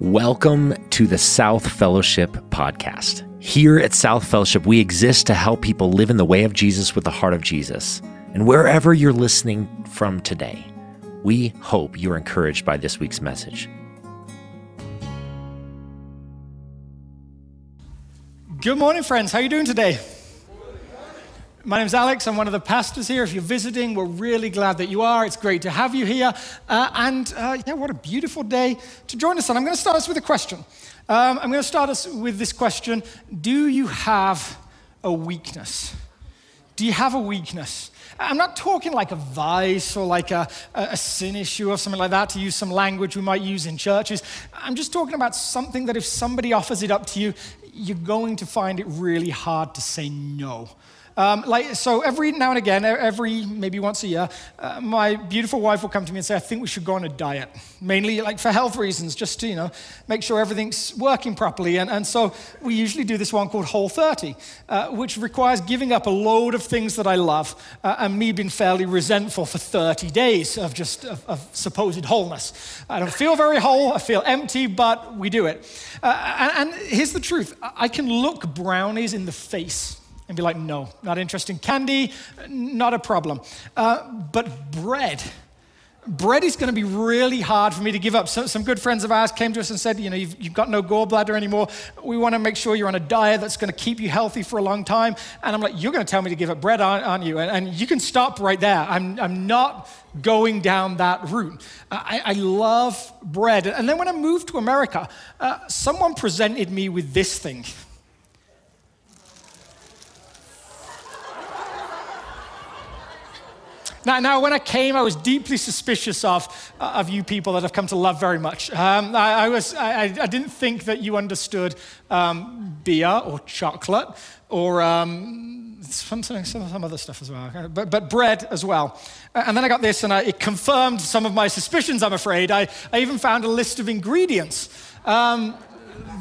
Welcome to the South Fellowship podcast. Here at South Fellowship, we exist to help people live in the way of Jesus with the heart of Jesus. And wherever you're listening from today, we hope you're encouraged by this week's message. Good morning, friends. How are you doing today? My name's Alex. I'm one of the pastors here. If you're visiting, we're really glad that you are. It's great to have you here. Uh, and uh, yeah, what a beautiful day to join us on. I'm going to start us with a question. Um, I'm going to start us with this question Do you have a weakness? Do you have a weakness? I'm not talking like a vice or like a, a, sin issue or something like that, to use some language we might use in churches. I'm just talking about something that if somebody offers it up to you, you're going to find it really hard to say no. Um, like, so every now and again, every maybe once a year, uh, my beautiful wife will come to me and say, I think we should go on a diet, mainly like for health reasons, just to, you know, make sure everything's working properly. And, and so we usually do this one called Whole 30, uh, which requires giving up a load of things that I love uh, and me being fairly resentful for 30 days of just of, of, supposed wholeness. I don't feel very whole, I feel empty, but we do it. Uh, and, and here's the truth I can look brownies in the face and be like, no, not interesting. Candy, not a problem. Uh, but bread, bread is going to be really hard for me to give up. So, some good friends of ours came to us and said, you know, you've, you've got no gallbladder anymore. We want to make sure you're on a diet that's going to keep you healthy for a long time. And I'm like, you're going to tell me to give up bread, aren't, aren't you? And, and, you can stop right there. I'm, I'm not going down that route. I, I love bread. And then when I moved to America, uh, someone presented me with this thing. Now, now, when I came, I was deeply suspicious of, uh, of you people that I've come to love very much. Um, I, I, was, I, I, didn't think that you understood um, beer or chocolate or um, some, some, some, other stuff as well, but, but bread as well. And then I got this, and I, it confirmed some of my suspicions, I'm afraid. I, I even found a list of ingredients. Um,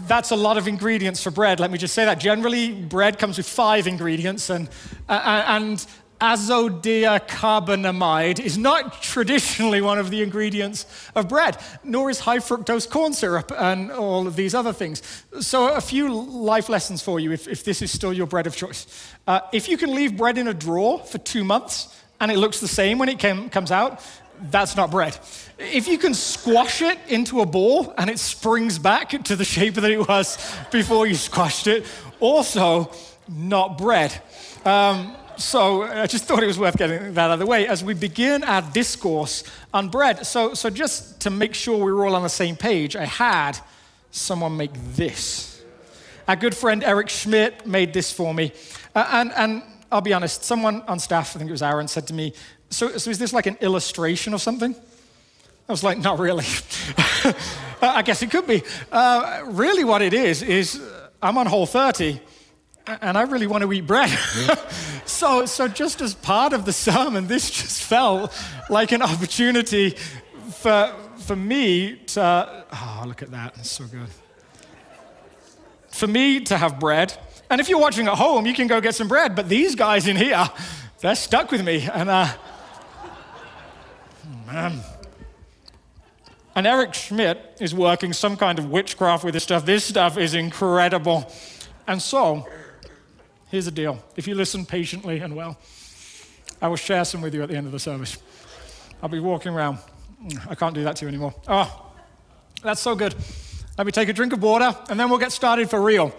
that's a lot of ingredients for bread. Let me just say that. Generally, bread comes with five ingredients, and, uh, and azodiacarbonamide is not traditionally one of the ingredients of bread, nor is high fructose corn syrup and all of these other things. So, a few life lessons for you if, if this is still your bread of choice. Uh, if you can leave bread in a drawer for two months and it looks the same when it came, comes out, that's not bread. If you can squash it into a ball and it springs back to the shape that it was before you squashed it, also not bread. Um, so I just thought it was worth getting that out of the way as we begin our discourse on bread. So, so just to make sure we were all on the same page, I had someone make this. Our good friend Eric Schmidt made this for me. Uh, and, and I'll be honest, someone on staff, I think it was Aaron, said to me, So, so is this like an illustration or something? I was like, Not really. I guess it could be. Uh, really, what it is, is I'm on Whole 30 and I really want to eat bread. so, so just as part of the sermon, this just felt like an opportunity for, for me to, oh, look at that, it's so good. For me to have bread. And if you're watching at home, you can go get some bread, but these guys in here, they're stuck with me. And, uh, man. And Eric Schmidt is working some kind of witchcraft with this stuff. This stuff is incredible. And so, Here's the deal if you listen patiently and well, I will share some with you at the end of the service. I'll be walking around. I can't do that to you anymore. Oh, that's so good. Let me take a drink of water and then we'll get started for real.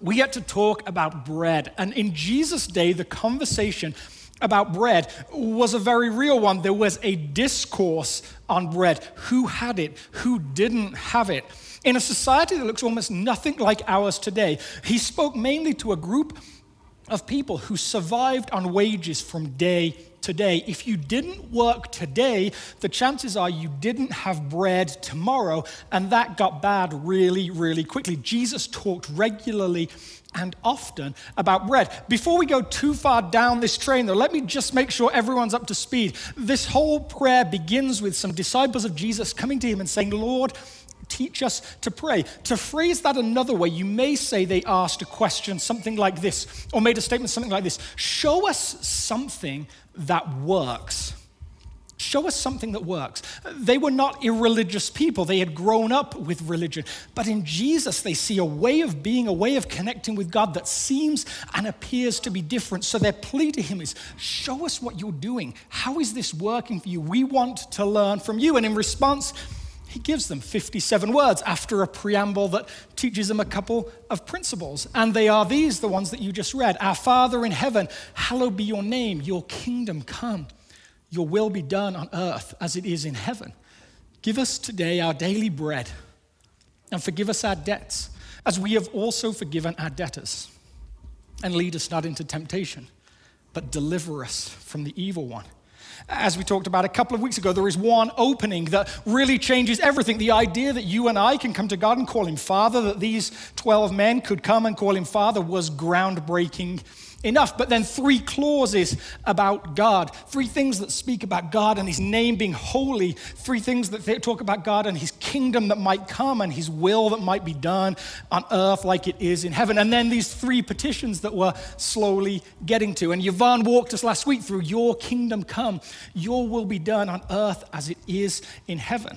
We get to talk about bread. And in Jesus' day, the conversation about bread was a very real one. There was a discourse on bread who had it, who didn't have it. In a society that looks almost nothing like ours today, he spoke mainly to a group of people who survived on wages from day to day. If you didn't work today, the chances are you didn't have bread tomorrow, and that got bad really, really quickly. Jesus talked regularly and often about bread. Before we go too far down this train, though, let me just make sure everyone's up to speed. This whole prayer begins with some disciples of Jesus coming to him and saying, Lord, teach us to pray. To phrase that another way, you may say they asked a question something like this, or made a statement something like this Show us something that works. Show us something that works. They were not irreligious people. They had grown up with religion. But in Jesus, they see a way of being, a way of connecting with God that seems and appears to be different. So their plea to him is show us what you're doing. How is this working for you? We want to learn from you. And in response, he gives them 57 words after a preamble that teaches them a couple of principles. And they are these, the ones that you just read Our Father in heaven, hallowed be your name, your kingdom come. Your will be done on earth as it is in heaven. Give us today our daily bread and forgive us our debts as we have also forgiven our debtors. And lead us not into temptation, but deliver us from the evil one. As we talked about a couple of weeks ago, there is one opening that really changes everything. The idea that you and I can come to God and call him Father, that these 12 men could come and call him Father, was groundbreaking enough. But then three clauses about God, three things that speak about God and his name being holy, three things that talk about God and his kingdom that might come and his will that might be done on earth like it is in heaven. And then these three petitions that we're slowly getting to. And Yvonne walked us last week through your kingdom come, your will be done on earth as it is in heaven.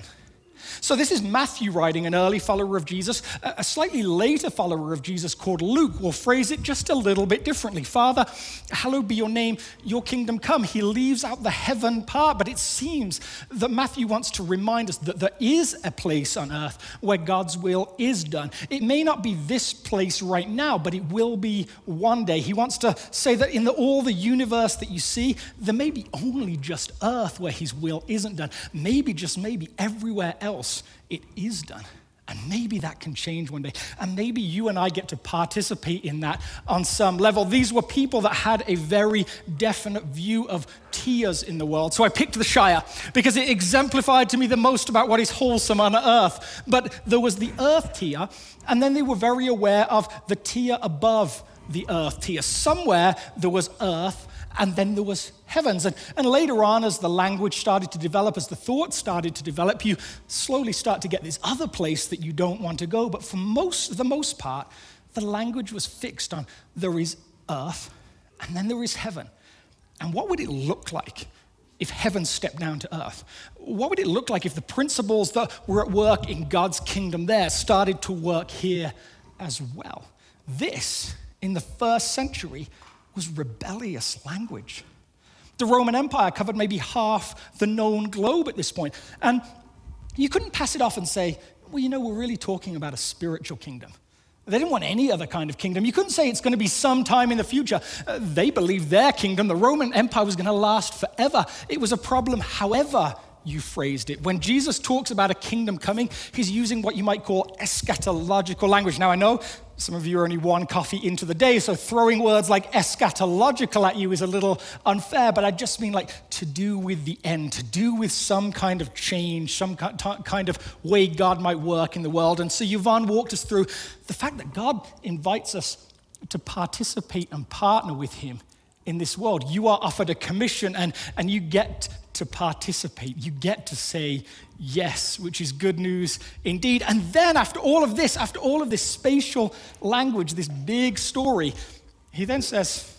So, this is Matthew writing, an early follower of Jesus. A slightly later follower of Jesus called Luke will phrase it just a little bit differently. Father, hallowed be your name, your kingdom come. He leaves out the heaven part, but it seems that Matthew wants to remind us that there is a place on earth where God's will is done. It may not be this place right now, but it will be one day. He wants to say that in the, all the universe that you see, there may be only just earth where his will isn't done. Maybe, just maybe, everywhere else else, it is done. And maybe that can change one day. And maybe you and I get to participate in that on some level. These were people that had a very definite view of tiers in the world. So I picked the Shire because it exemplified to me the most about what is wholesome on earth. But there was the earth tier, and then they were very aware of the tier above the earth tier. Somewhere there was earth, and then there was heavens. And, and later on, as the language started to develop, as the thought started to develop, you slowly start to get this other place that you don't want to go. But for most, the most part, the language was fixed on there is earth and then there is heaven. And what would it look like if heaven stepped down to earth? What would it look like if the principles that were at work in God's kingdom there started to work here as well? This, in the first century, was rebellious language. The Roman Empire covered maybe half the known globe at this point. And you couldn't pass it off and say, well, you know, we're really talking about a spiritual kingdom. They didn't want any other kind of kingdom. You couldn't say it's going to be some time in the future. Uh, they believed their kingdom, the Roman Empire, was going to last forever. It was a problem, however, you phrased it. When Jesus talks about a kingdom coming, he's using what you might call eschatological language. Now, I know some of you are only one coffee into the day, so throwing words like eschatological at you is a little unfair, but I just mean like to do with the end, to do with some kind of change, some kind of way God might work in the world. And so Yvonne walked us through the fact that God invites us to participate and partner with Him in this world. You are offered a commission and, and you get to participate. You get to say yes, which is good news indeed. And then, after all of this, after all of this spatial language, this big story, he then says,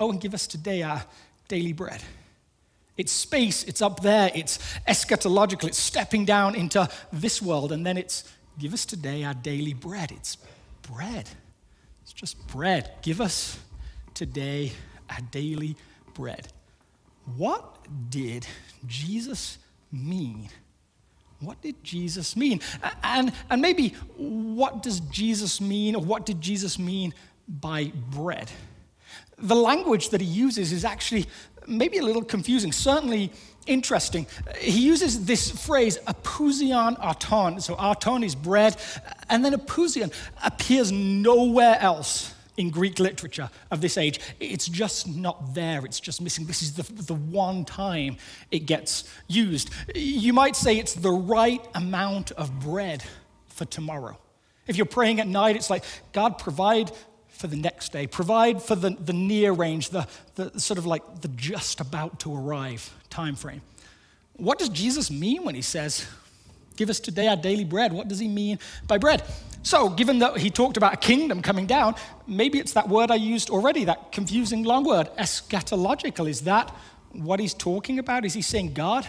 Oh, and give us today our daily bread. It's space, it's up there, it's eschatological, it's stepping down into this world. And then it's, Give us today our daily bread. It's bread. It's just bread. Give us today our daily bread. What did Jesus mean? What did Jesus mean? And, and maybe what does Jesus mean, or what did Jesus mean by bread? The language that he uses is actually maybe a little confusing, certainly interesting. He uses this phrase, epiousion arton. So arton is bread, and then epiousion appears nowhere else in Greek literature of this age. It's just not there, it's just missing. This is the, the one time it gets used. You might say it's the right amount of bread for tomorrow. If you're praying at night, it's like, God, provide for the next day, provide for the, the near range, the, the sort of like the just about to arrive time frame. What does Jesus mean when he says, Give us today our daily bread? What does he mean by bread? So, given that he talked about a kingdom coming down, maybe it's that word I used already, that confusing long word, eschatological. Is that what he's talking about? Is he saying God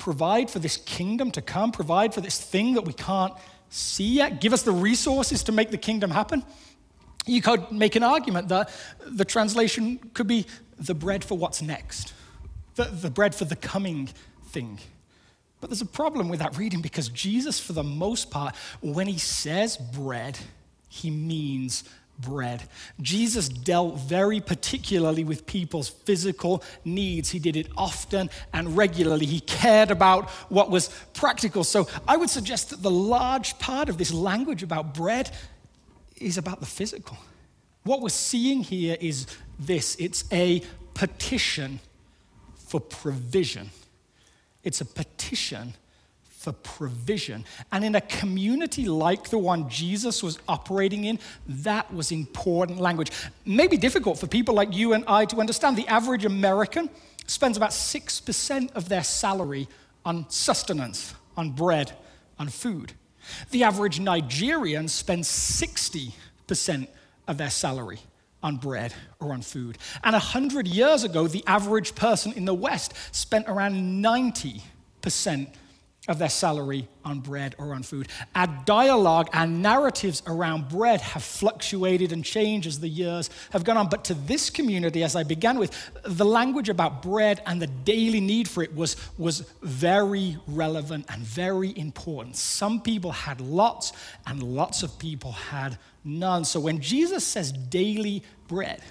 provide for this kingdom to come, provide for this thing that we can't see yet, give us the resources to make the kingdom happen. You could make an argument that the translation could be the bread for what's next, the, the bread for the coming thing. But there's a problem with that reading because Jesus, for the most part, when he says bread, he means bread. Jesus dealt very particularly with people's physical needs. He did it often and regularly. He cared about what was practical. So I would suggest that the large part of this language about bread is about the physical. What we're seeing here is this it's a petition for provision. It's a petition for provision. And in a community like the one Jesus was operating in, that was important language. Maybe difficult for people like you and I to understand. The average American spends about 6% of their salary on sustenance, on bread, on food. The average Nigerian spends 60% of their salary on bread or on food. And 100 years ago, the average person in the West spent around 90% of their salary on bread or on food. Our dialogue, and narratives around bread have fluctuated and changed as the years have gone on. But to this community, as I began with, the language about bread and the daily need for it was, was very relevant and very important. Some people had lots, and lots of people had none. So when Jesus says daily bread,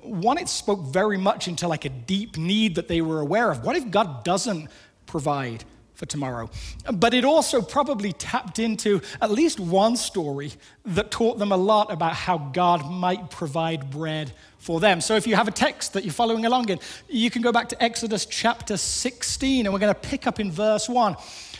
one, it spoke very much into like a deep need that they were aware of. What if God doesn't provide for tomorrow. But it also probably tapped into at least one story that taught them a lot about how God might provide bread for them. So if you have a text that you're following along in, you can go back to Exodus chapter 16, and we're going to pick up in verse 1.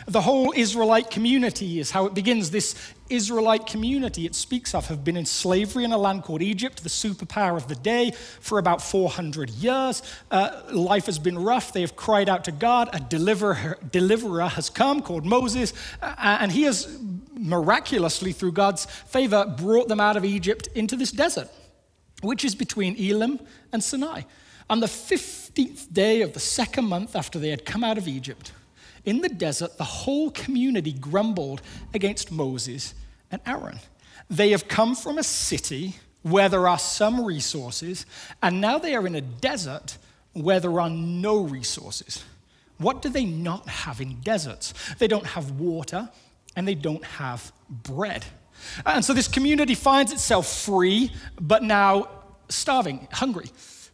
The whole Israelite community is how it begins. This Israelite community it speaks of have been in slavery in a land called Egypt, the superpower of the day, for about 400 years. Uh, life has been rough. They have cried out to God. A deliverer, deliverer has come called Moses, uh, and he has miraculously, through God's favor, brought them out of Egypt into this desert, which is between Elim and Sinai. On the 15th day of the second month after they had come out of Egypt, in the desert, the whole community grumbled against Moses and Aaron. They have come from a city where there are some resources, and now they are in a desert where there are no resources. What do they not have in deserts? They don't have water and they don't have bread. And so this community finds itself free, but now starving, hungry.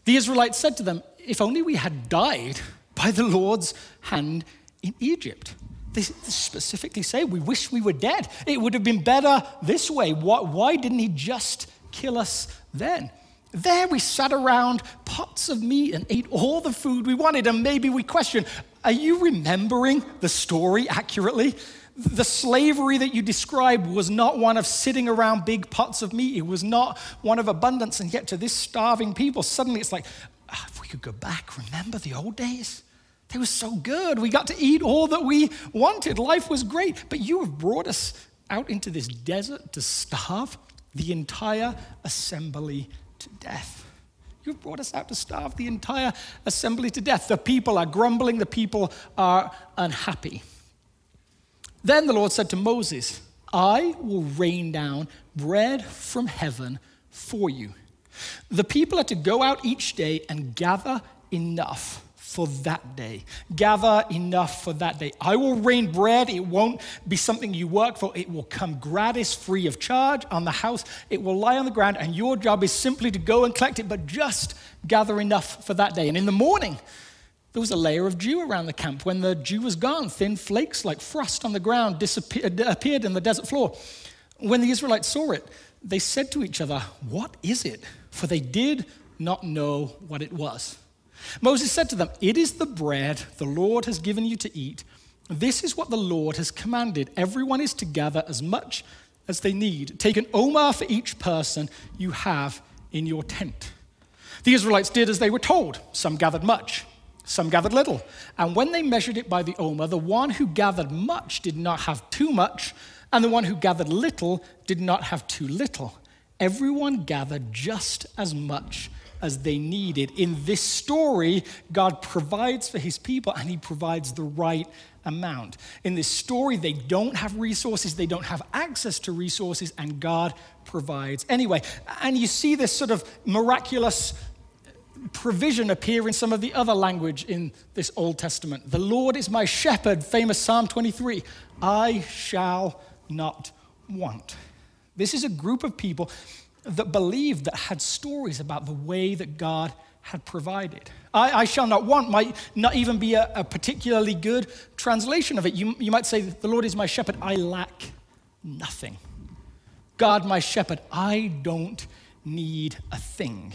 The Israelites said to them, If only we had died by the Lord's hand in Egypt. They specifically say, We wish we were dead. It would have been better this way. Why, didn't he just kill us then? There we sat around pots of meat and ate all the food we wanted, and maybe we question Are you remembering the story accurately? The slavery that you described was not one of sitting around big pots of meat. It was not one of abundance. And yet, to this starving people, suddenly it's like, oh, if we could go back, remember the old days? They were so good. We got to eat all that we wanted. Life was great. But you have brought us out into this desert to starve the entire assembly to death. You've brought us out to starve the entire assembly to death. The people are grumbling, the people are unhappy. Then the Lord said to Moses, I will rain down bread from heaven for you. The people are to go out each day and gather enough for that day. Gather enough for that day. I will rain bread. It won't be something you work for. It will come gratis, free of charge on the house. It will lie on the ground, and your job is simply to go and collect it, but just gather enough for that day. And in the morning, there was a layer of dew around the camp. When the dew was gone, thin flakes like frost on the ground disappeared, appeared in the desert floor. When the Israelites saw it, they said to each other, What is it? For they did not know what it was. Moses said to them, It is the bread the Lord has given you to eat. This is what the Lord has commanded. Everyone is to gather as much as they need. Take an omer for each person you have in your tent. The Israelites did as they were told. Some gathered much, some gathered little. And when they measured it by the omer, the one who gathered much did not have too much, and the one who gathered little did not have too little. Everyone gathered just as much as they needed. In this story, God provides for his people and he provides the right amount. In this story, they don't have resources, they don't have access to resources, and God provides anyway. And you see this sort of miraculous provision appear in some of the other language in this Old Testament. The Lord is my shepherd, famous Psalm 23. I shall not want. This is a group of people that believed that had stories about the way that God had provided. I, I shall not want might not even be a, a particularly good translation of it. You, you might say, The Lord is my shepherd, I lack nothing. God, my shepherd, I don't need a thing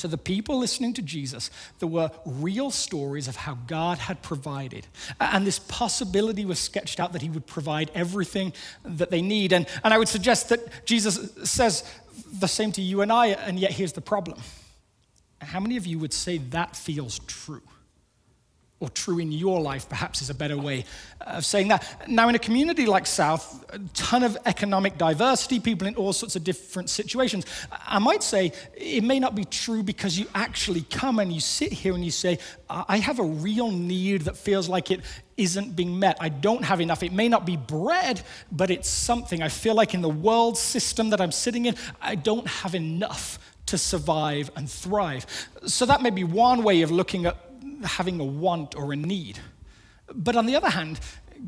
to the people listening to Jesus, there were real stories of how God had provided. And this possibility was sketched out that he would provide everything that they need. And, and I would suggest that Jesus says the same to you and I, and yet here's the problem. How many of you would say that feels true? Or true in your life, perhaps is a better way of saying that. Now, in a community like South, a ton of economic diversity, people in all sorts of different situations, I might say it may not be true because you actually come and you sit here and you say, I have a real need that feels like it isn't being met. I don't have enough. It may not be bread, but it's something. I feel like in the world system that I'm sitting in, I don't have enough to survive and thrive. So that may be one way of looking at having a want or a need. But on the other hand,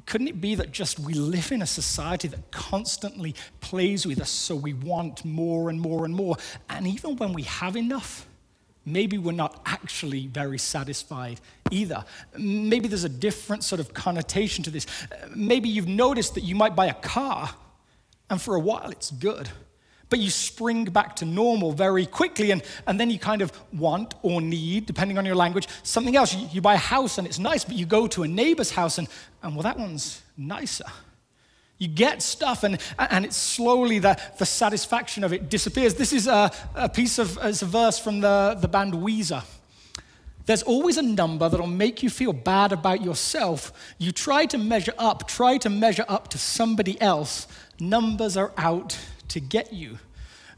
couldn't it be that just we live in a society that constantly plays with us so we want more and more and more? And even when we have enough, maybe we're not actually very satisfied either. Maybe there's a different sort of connotation to this. Maybe you've noticed that you might buy a car, and for a while it's good but you spring back to normal very quickly, and, and then you kind of want or need, depending on your language, something else. You, you buy a house and it's nice, but you go to a neighbor's house, and, and well, that one's nicer. You get stuff, and, and it's slowly the, the satisfaction of it disappears. This is a, a piece of it's a verse from the, the band Weezer. There's always a number that'll make you feel bad about yourself. You try to measure up, try to measure up to somebody else. Numbers are out to get you.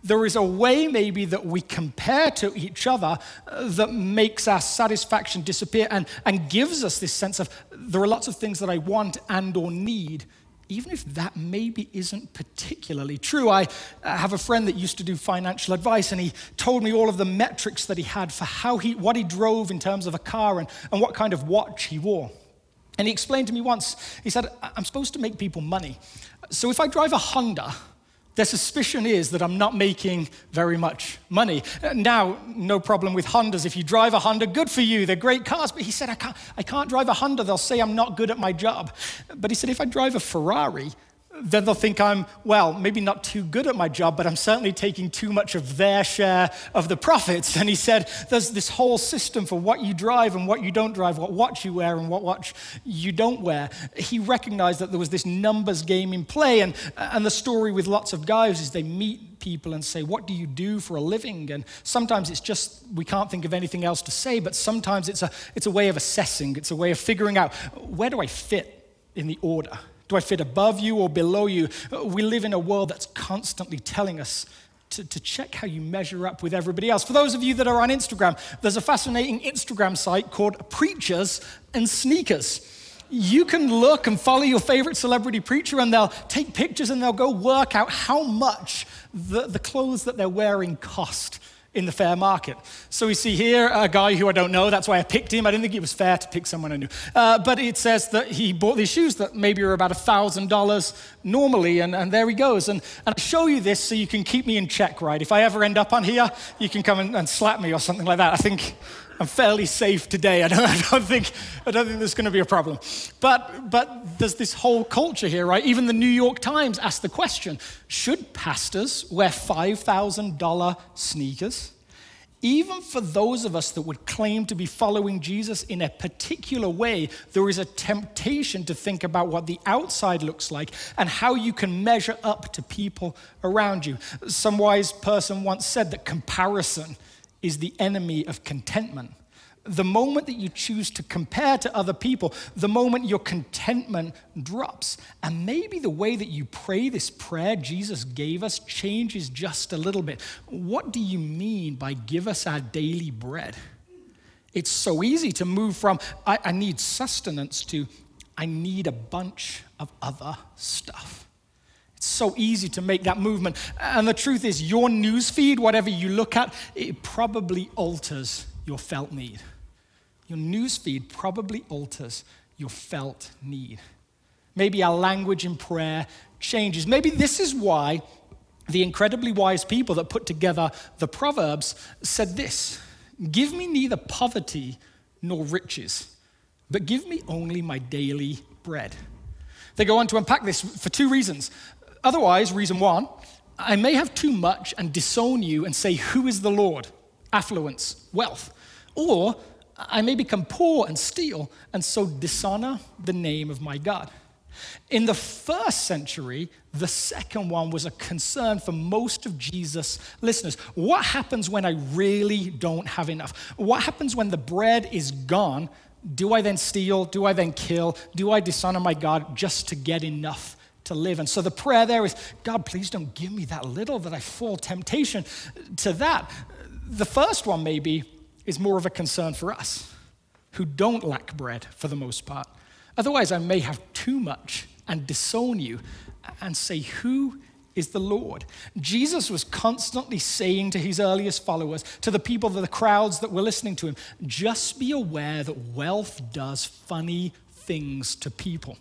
There is a way, maybe, that we compare to each other uh, that makes our satisfaction disappear and, and gives us this sense of there are lots of things that I want and or need, even if that maybe isn't particularly true. I have a friend that used to do financial advice, and he told me all of the metrics that he had for how he, what he drove in terms of a car and, and what kind of watch he wore. And he explained to me once, he said, I'm supposed to make people money. So if I drive a Honda, their suspicion is that I'm not making very much money. Uh, now, no problem with Hondas. If you drive a Honda, good for you. They're great cars. But he said, I can't, I can't drive a Honda. They'll say I'm not good at my job. But he said, if I drive a Ferrari, then they'll think I'm, well, maybe not too good at my job, but I'm certainly taking too much of their share of the profits. And he said, there's this whole system for what you drive and what you don't drive, what watch you wear and what watch you don't wear. He recognized that there was this numbers game in play. And, and the story with lots of guys is they meet people and say, What do you do for a living? And sometimes it's just, we can't think of anything else to say, but sometimes it's a, it's a way of assessing, it's a way of figuring out where do I fit in the order? Do I fit above you or below you? Uh, we live in a world that's constantly telling us to, to, check how you measure up with everybody else. For those of you that are on Instagram, there's a fascinating Instagram site called Preachers and Sneakers. You can look and follow your favorite celebrity preacher, and they'll take pictures and they'll go work out how much the, the clothes that they're wearing cost in the fair market. So we see here a guy who I don't know, that's why I picked him. I didn't think it was fair to pick someone I knew. Uh, but it says that he bought these shoes that maybe are about $1,000 normally, and, and there he goes. And, and I show you this so you can keep me in check, right? If I ever end up on here, you can come and, and slap me or something like that. I think I'm fairly safe today. I don't, I don't, think, I don't think there's going to be a problem. But, but there's this whole culture here, right? Even the New York Times asked the question should pastors wear $5,000 sneakers? Even for those of us that would claim to be following Jesus in a particular way, there is a temptation to think about what the outside looks like and how you can measure up to people around you. Some wise person once said that comparison is the enemy of contentment. the moment that you choose to compare to other people, the moment your contentment drops. And maybe the way that you pray this prayer Jesus gave us changes just a little bit. What do you mean by give us our daily bread? It's so easy to move from, I, I need sustenance, to, I need a bunch of other stuff. So easy to make that movement. And the truth is, your news feed, whatever you look at, it probably alters your felt need. Your news feed probably alters your felt need. Maybe our language in prayer changes. Maybe this is why the incredibly wise people that put together the Proverbs said this Give me neither poverty nor riches, but give me only my daily bread. They go on to unpack this for two reasons. Otherwise, reason one, I may have too much and disown you and say, Who is the Lord? Affluence, wealth. Or I may become poor and steal and so dishonor the name of my God. In the first century, the second one was a concern for most of Jesus' listeners. What happens when I really don't have enough? What happens when the bread is gone? Do I then steal? Do I then kill? Do I dishonor my God just to get enough to live? And so the prayer there is God, please don't give me that little that I fall temptation to that. The first one, maybe, is more of a concern for us who don't lack bread for the most part. Otherwise, I may have too much and disown you and say, Who is the Lord? Jesus was constantly saying to his earliest followers, to the people, to the crowds that were listening to him, just be aware that wealth does funny things to people.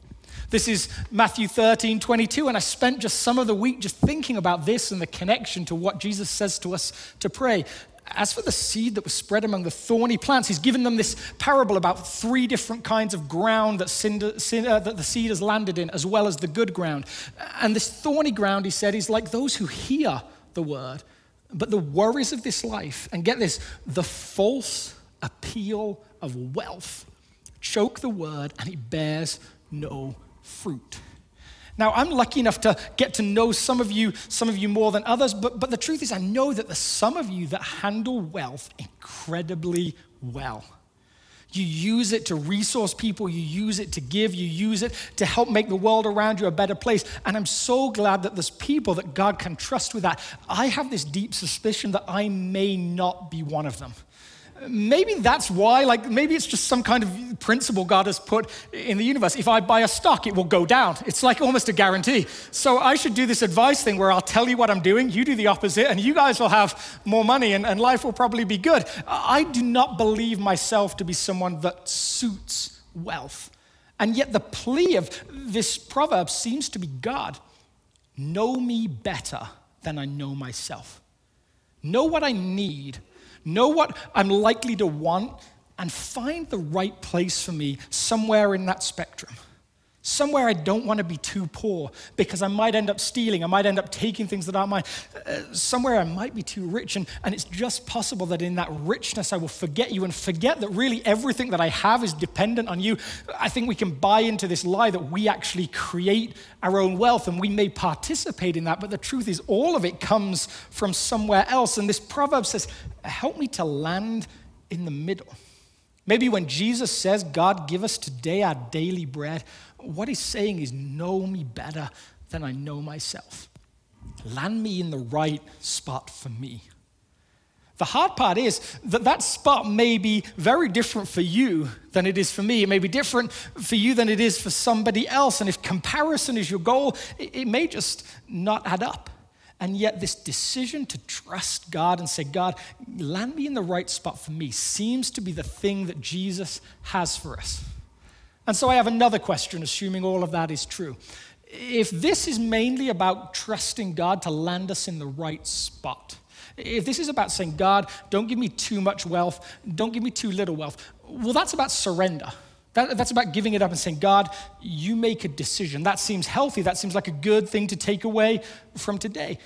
This is Matthew 13, 22, and I spent just some of the week just thinking about this and the connection to what Jesus says to us to pray. As for the seed that was spread among the thorny plants, he's given them this parable about three different kinds of ground that, cinder, cinder, uh, that the seed has landed in, as well as the good ground. And this thorny ground, he said, is like those who hear the word, but the worries of this life, and get this, the false appeal of wealth choke the word, and it bears no fruit. Now, I'm lucky enough to get to know some of you, some of you more than others, but, but the truth is, I know that there's some of you that handle wealth incredibly well. You use it to resource people, you use it to give, you use it to help make the world around you a better place. And I'm so glad that there's people that God can trust with that. I have this deep suspicion that I may not be one of them maybe that's why, like, maybe it's just some kind of principle God has put in the universe. If I buy a stock, it will go down. It's like almost a guarantee. So I should do this advice thing where I'll tell you what I'm doing, you do the opposite, and you guys will have more money and, and life will probably be good. I do not believe myself to be someone that suits wealth. And yet, the plea of this proverb seems to be God know me better than I know myself. Know what I need know what I'm likely to want, and find the right place for me somewhere in that spectrum. Somewhere I don't want to be too poor because I might end up stealing, I might end up taking things that aren't mine. Uh, somewhere I might be too rich, and, and it's just possible that in that richness I will forget you and forget that really everything that I have is dependent on you. I think we can buy into this lie that we actually create our own wealth and we may participate in that, but the truth is all of it comes from somewhere else. And this proverb says, Help me to land in the middle. Maybe when Jesus says, God, give us today our daily bread, what he's saying is, know me better than I know myself. Land me in the right spot for me. The hard part is that that spot may be very different for you than it is for me. It may be different for you than it is for somebody else. And if comparison is your goal, it, may just not add up. And yet, this decision to trust God and say, God, land me in the right spot for me, seems to be the thing that Jesus has for us. And so I have another question, assuming all of that is true. If this is mainly about trusting God to land us in the right spot, if this is about saying, God, don't give me too much wealth, don't give me too little wealth, well, that's about surrender. That, that's about giving it up and saying, God, you make a decision. That seems healthy. That seems like a good thing to take away from today.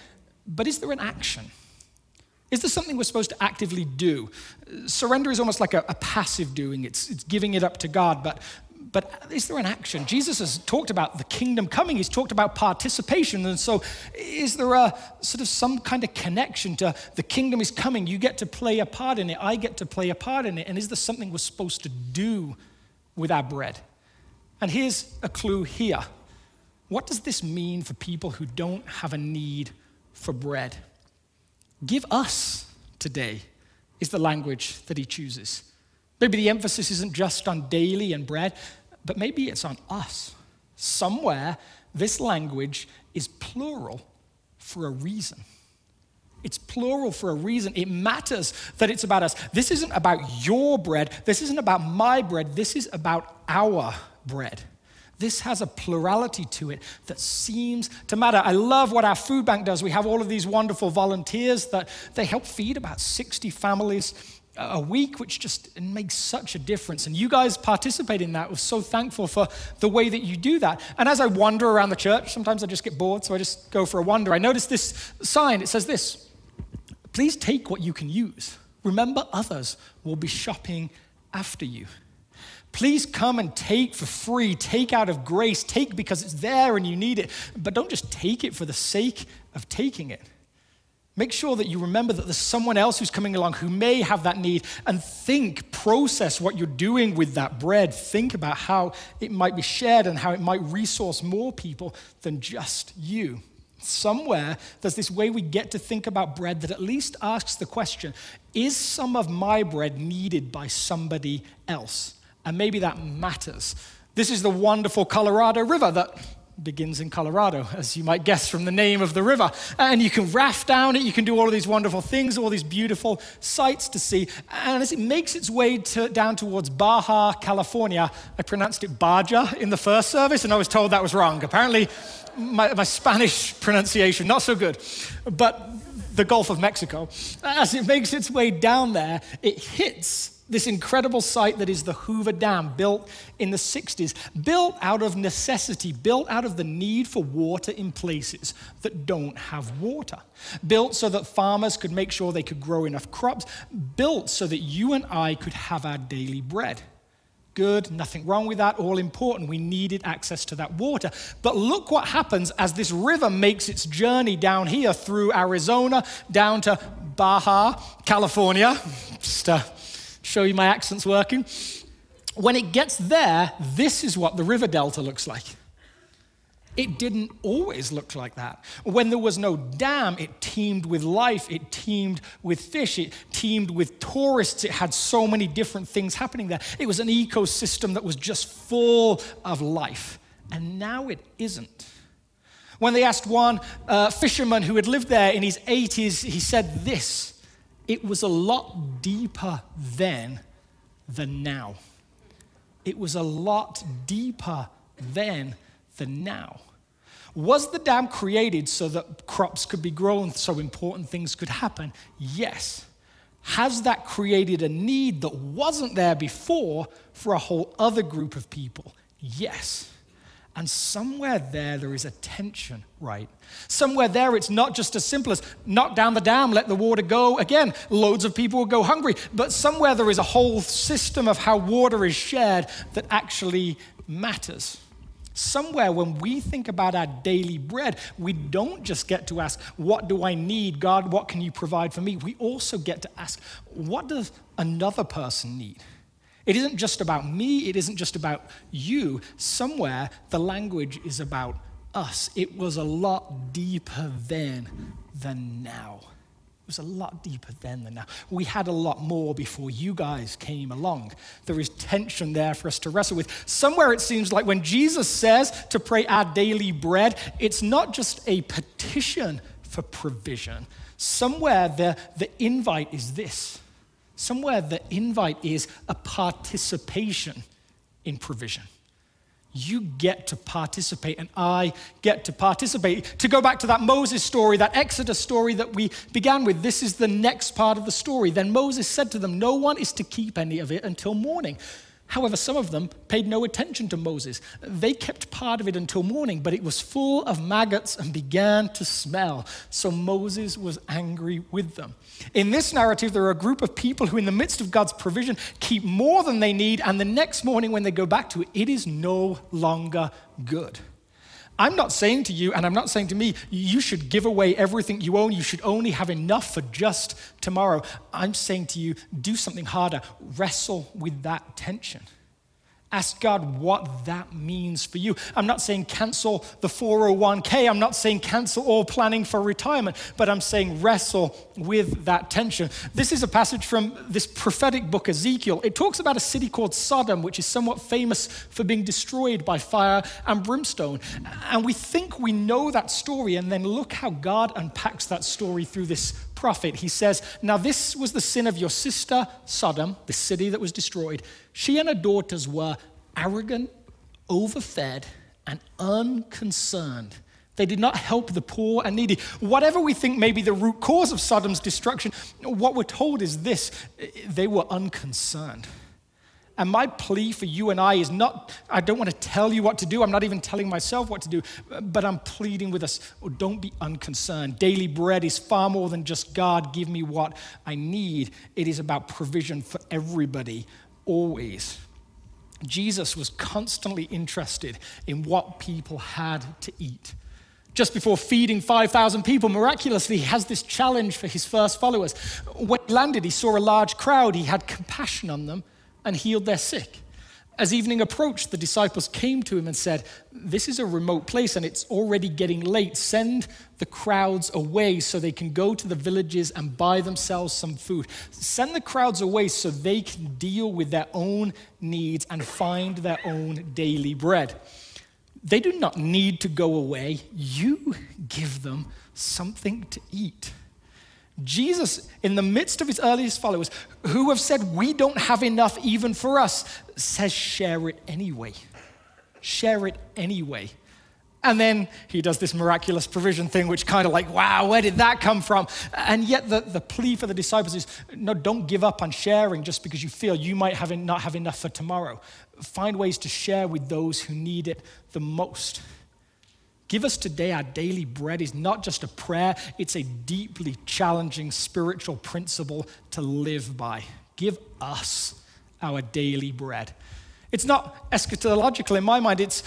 But is there an action? Is there something we're supposed to actively do? Surrender is almost like a, a passive doing, it's, it's giving it up to God. But but is there an action? Jesus has talked about the kingdom coming, he's talked about participation. And so, is there a sort of some kind of connection to the kingdom is coming? You get to play a part in it, I get to play a part in it. And is there something we're supposed to do with our bread? And here's a clue here. What does this mean for people who don't have a need for bread? Give us today, is the language that he chooses. Maybe the emphasis isn't just on daily and bread, but maybe it's on us. Somewhere, this language is plural for a reason. It's plural for a reason. It matters that it's about us. This isn't about your bread. This isn't about my bread. This is about our bread. This has a plurality to it that seems to matter. I love what our food bank does. We have all of these wonderful volunteers that they help feed about 60 families a week, which just makes such a difference. And you guys participate in that. We're so thankful for the way that you do that. And as I wander around the church, sometimes I just get bored, so I just go for a wander. I notice this sign. It says this Please take what you can use. Remember, others will be shopping after you. Please come and take for free. Take out of grace. Take because it's there and you need it. But don't just take it for the sake of taking it. Make sure that you remember that there's someone else who's coming along who may have that need and think, process what you're doing with that bread. Think about how it might be shared and how it might resource more people than just you. Somewhere, there's this way we get to think about bread that at least asks the question is some of my bread needed by somebody else? And maybe that matters. This is the wonderful Colorado River that begins in Colorado, as you might guess from the name of the river. And you can raft down it, you can do all of these wonderful things, all these beautiful sights to see. And as it makes its way to, down towards Baja, California, I pronounced it Baja in the first service, and I was told that was wrong. Apparently, my, my Spanish pronunciation, not so good. But the Gulf of Mexico, as it makes its way down there, it hits this incredible site that is the Hoover Dam, built in the 60s, built out of necessity, built out of the need for water in places that don't have water, built so that farmers could make sure they could grow enough crops, built so that you and I could have our daily bread. Good, nothing wrong with that, all important. We needed access to that water. But look what happens as this river makes its journey down here through Arizona, down to Baja, California. Just uh, show you my accent's working. When it gets there, this is what the river delta looks like. It didn't always look like that. When there was no dam, it teemed with life, it teemed with fish, it teemed with tourists, it had so many different things happening there. It was an ecosystem that was just full of life. And now it isn't. When they asked one uh, fisherman who had lived there in his 80s, he said this it was a lot deeper then than now. It was a lot deeper then than now. Was the dam created so that crops could be grown, so important things could happen? Yes. Has that created a need that wasn't there before for a whole other group of people? Yes. And somewhere there, there is a tension, right? Somewhere there, it's not just as simple as knock down the dam, let the water go. Again, loads of people will go hungry. But somewhere there is a whole system of how water is shared that actually matters. Somewhere, when we think about our daily bread, we don't just get to ask, What do I need? God, what can you provide for me? We also get to ask, What does another person need? It isn't just about me, it isn't just about you. Somewhere, the language is about us. It was a lot deeper then than now. It was a lot deeper then than now. We had a lot more before you guys came along. There is tension there for us to wrestle with. Somewhere it seems like when Jesus says to pray our daily bread, it's not just a petition for provision. Somewhere the, the invite is this Somewhere the invite is a participation in provision. You get to participate, and I get to participate. To go back to that Moses story, that Exodus story that we began with, this is the next part of the story. Then Moses said to them, No one is to keep any of it until morning. However, some of them paid no attention to Moses. They kept part of it until morning, but it was full of maggots and began to smell. So Moses was angry with them. In this narrative, there are a group of people who, in the midst of God's provision, keep more than they need, and the next morning when they go back to it, it is no longer good. I'm not saying to you, and I'm not saying to me, you should give away everything you own. You should only have enough for just tomorrow. I'm saying to you, do something harder. Wrestle with that tension. Ask God what that means for you. I'm not saying cancel the 401k. I'm not saying cancel all planning for retirement, but I'm saying wrestle with that tension. This is a passage from this prophetic book, Ezekiel. It talks about a city called Sodom, which is somewhat famous for being destroyed by fire and brimstone. And we think we know that story, and then look how God unpacks that story through this prophet. He says, Now this was the sin of your sister Sodom, the city that was destroyed. She and her daughters were arrogant, overfed, and unconcerned. They did not help the poor and needy. Whatever we think may be the root cause of Sodom's destruction, what we're told is this they were unconcerned. And my plea for you and I is not, I don't want to tell you what to do. I'm not even telling myself what to do, but I'm pleading with us oh, don't be unconcerned. Daily bread is far more than just God, give me what I need. It is about provision for everybody, always. Jesus was constantly interested in what people had to eat. Just before feeding 5,000 people, miraculously, he has this challenge for his first followers. When he landed, he saw a large crowd. He had compassion on them and healed their sick. As evening approached, the disciples came to him and said, This is a remote place and it's already getting late. Send the crowds away so they can go to the villages and buy themselves some food. Send the crowds away so they can deal with their own needs and find their own daily bread. They do not need to go away. You give them something to eat. Jesus, in the midst of his earliest followers, who have said, We don't have enough even for us, says, Share it anyway. Share it anyway. And then he does this miraculous provision thing, which kind of like, wow, where did that come from? And yet the, the plea for the disciples is no, don't give up on sharing just because you feel you might have not have enough for tomorrow. Find ways to share with those who need it the most. Give us today our daily bread is not just a prayer, it's a deeply challenging spiritual principle to live by. Give us our daily bread. It's not eschatological in my mind, it's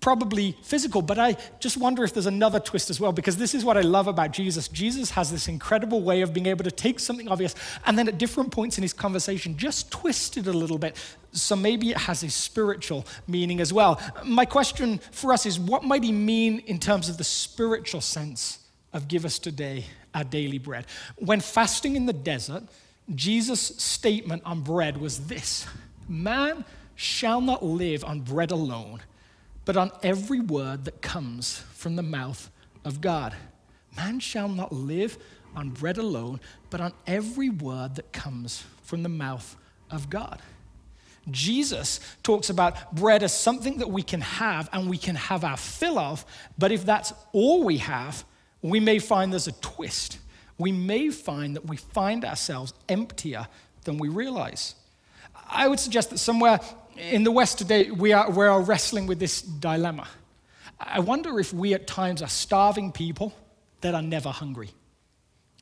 probably physical, but I just wonder if there's another twist as well, because this is what I love about Jesus. Jesus has this incredible way of being able to take something obvious and then at different points in his conversation just twist it a little bit. So maybe it has a spiritual meaning as well. My question for us is what might he mean in terms of the spiritual sense of give us today our daily bread? When fasting in the desert, Jesus' statement on bread was this Man, shall not live on bread alone, but on every word that comes from the mouth of God. Man shall not live on bread alone, but on every word that comes from the mouth of God. Jesus talks about bread as something that we can have and we can have our fill of, but if that's all we have, we may find there's a twist. We may find that we find ourselves emptier than we realize. I would suggest that somewhere in the West today, we are, we are wrestling with this dilemma. I wonder if we at times are starving people that are never hungry.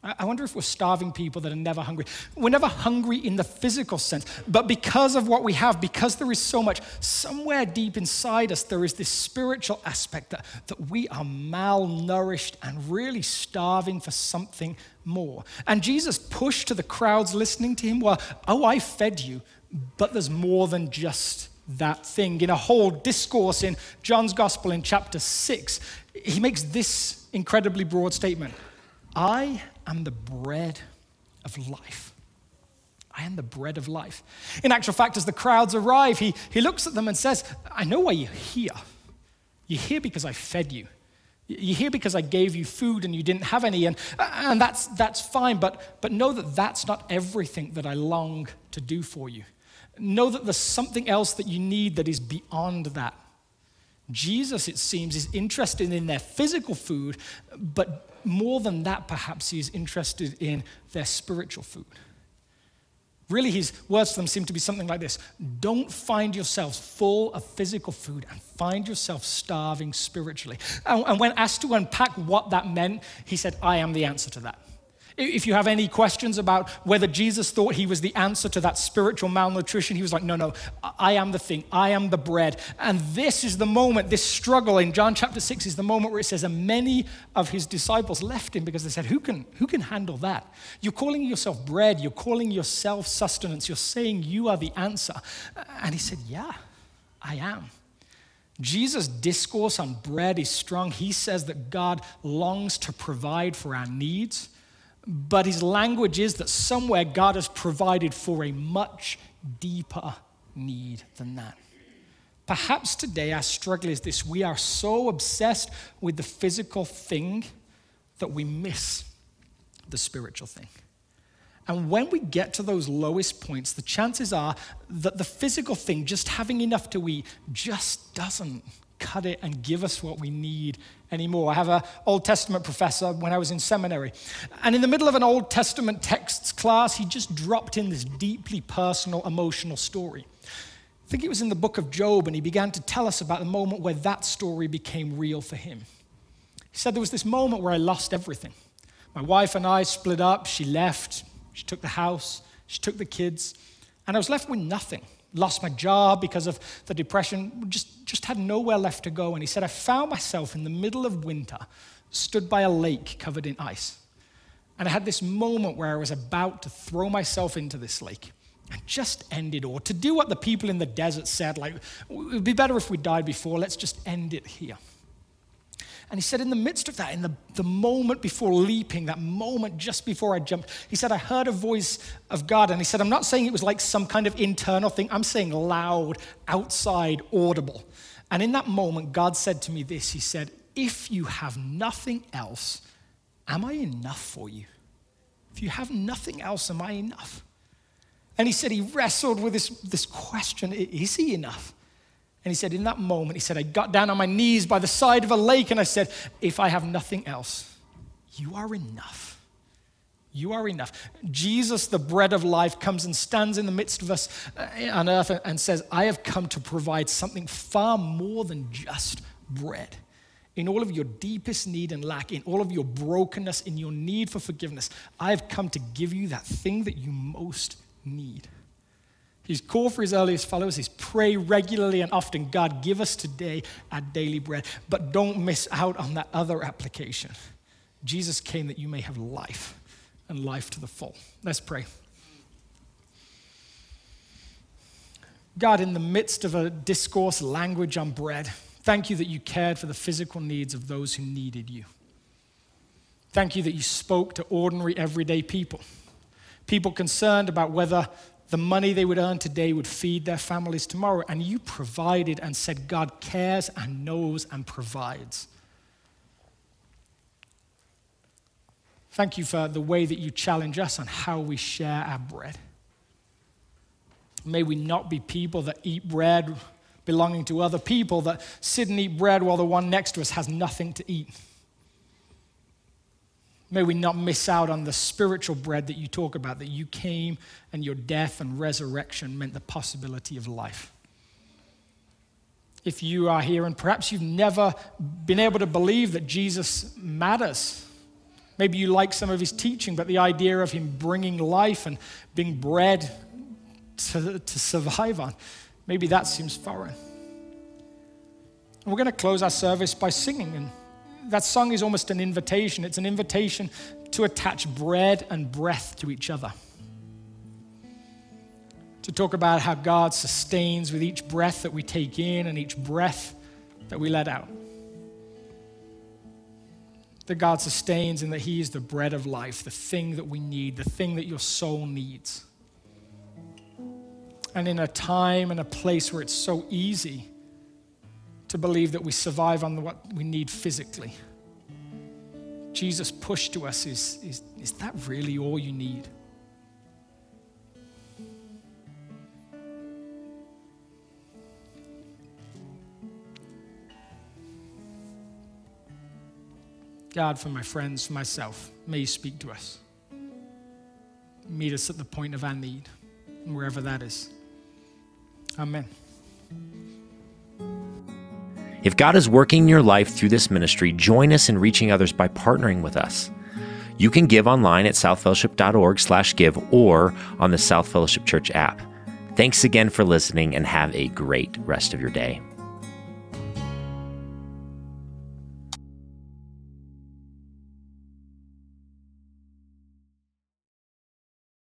I wonder if we're starving people that are never hungry. We're never hungry in the physical sense, but because of what we have, because there is so much, somewhere deep inside us, there is this spiritual aspect that, that we are malnourished and really starving for something more. And Jesus pushed to the crowds listening to him, well, oh, I fed you, but there's more than just that thing. In a whole discourse in John's Gospel in chapter 6, he makes this incredibly broad statement I am the bread of life. I am the bread of life. In actual fact, as the crowds arrive, he, he looks at them and says, I know why you're here. You're here because I fed you. You're here because I gave you food and you didn't have any, and, and that's, that's fine, but, but know that that's not everything that I long to do for you. Know that there's something else that you need that is beyond that. Jesus, it seems, is interested in their physical food, but more than that, perhaps he is interested in their spiritual food. Really, his words to them seem to be something like this Don't find yourselves full of physical food and find yourself starving spiritually. And when asked to unpack what that meant, he said, I am the answer to that. If you have any questions about whether Jesus thought he was the answer to that spiritual malnutrition, he was like, No, no, I am the thing. I am the bread. And this is the moment, this struggle in John chapter 6 is the moment where it says, And many of his disciples left him because they said, Who can, who can handle that? You're calling yourself bread, you're calling yourself sustenance, you're saying you are the answer. And he said, Yeah, I am. Jesus' discourse on bread is strong. He says that God longs to provide for our needs. But his language is that somewhere God has provided for a much deeper need than that. Perhaps today our struggle is this we are so obsessed with the physical thing that we miss the spiritual thing. And when we get to those lowest points, the chances are that the physical thing, just having enough to eat, just doesn't cut it and give us what we need anymore. I have an Old Testament professor when I was in seminary. And in the middle of an Old Testament texts class, he just dropped in this deeply personal, emotional story. I think it was in the book of Job, and he began to tell us about the moment where that story became real for him. He said, There was this moment where I lost everything. My wife and I split up. She left. She took the house. She took the kids. And I was left with nothing lost my job because of the depression, just, just had nowhere left to go. And he said, I found myself in the middle of winter, stood by a lake covered in ice. And I had this moment where I was about to throw myself into this lake and just end it all. To do what the people in the desert said, like, it would be better if we died before, let's just end it here. And he said, in the midst of that, in the, the moment before leaping, that moment just before I jumped, he said, I heard a voice of God. And he said, I'm not saying it was like some kind of internal thing, I'm saying loud, outside, audible. And in that moment, God said to me this He said, If you have nothing else, am I enough for you? If you have nothing else, am I enough? And he said he wrestled with this, this question Is he enough? And he said, in that moment, he said, I got down on my knees by the side of a lake and I said, If I have nothing else, you are enough. You are enough. Jesus, the bread of life, comes and stands in the midst of us uh, on earth and says, I have come to provide something far more than just bread. In all of your deepest need and lack, in all of your brokenness, in your need for forgiveness, I have come to give you that thing that you most need. His call for his earliest followers is pray regularly and often, God, give us today our daily bread. But don't miss out on that other application. Jesus came that you may have life and life to the full. Let's pray. God, in the midst of a discourse language on bread, thank you that you cared for the physical needs of those who needed you. Thank you that you spoke to ordinary, everyday people, people concerned about whether the money they would earn today would feed their families tomorrow. And you provided and said, God cares and knows and provides. Thank you for the way that you challenge us on how we share our bread. May we not be people that eat bread belonging to other people, that sit and eat bread while the one next to us has nothing to eat. May we not miss out on the spiritual bread that you talk about, that you came and your death and resurrection meant the possibility of life. If you are here and perhaps you've never been able to believe that Jesus matters, maybe you like some of his teaching, but the idea of him bringing life and being bread to, to survive on, maybe that seems foreign. And we're going to close our service by singing and that song is almost an invitation. It's an invitation to attach bread and breath to each other. To talk about how God sustains with each breath that we take in and each breath that we let out. That God sustains and that He is the bread of life, the thing that we need, the thing that your soul needs. And in a time and a place where it's so easy to believe that we survive on what we need physically. Jesus' push to us is, is, is that really all you need? God, for my friends, for myself, may you speak to us. Meet us at the point of our need. wherever that is. Amen. If God is working in your life through this ministry, join us in reaching others by partnering with us. You can give online at southfellowship.org/give or on the South Fellowship Church app. Thanks again for listening and have a great rest of your day.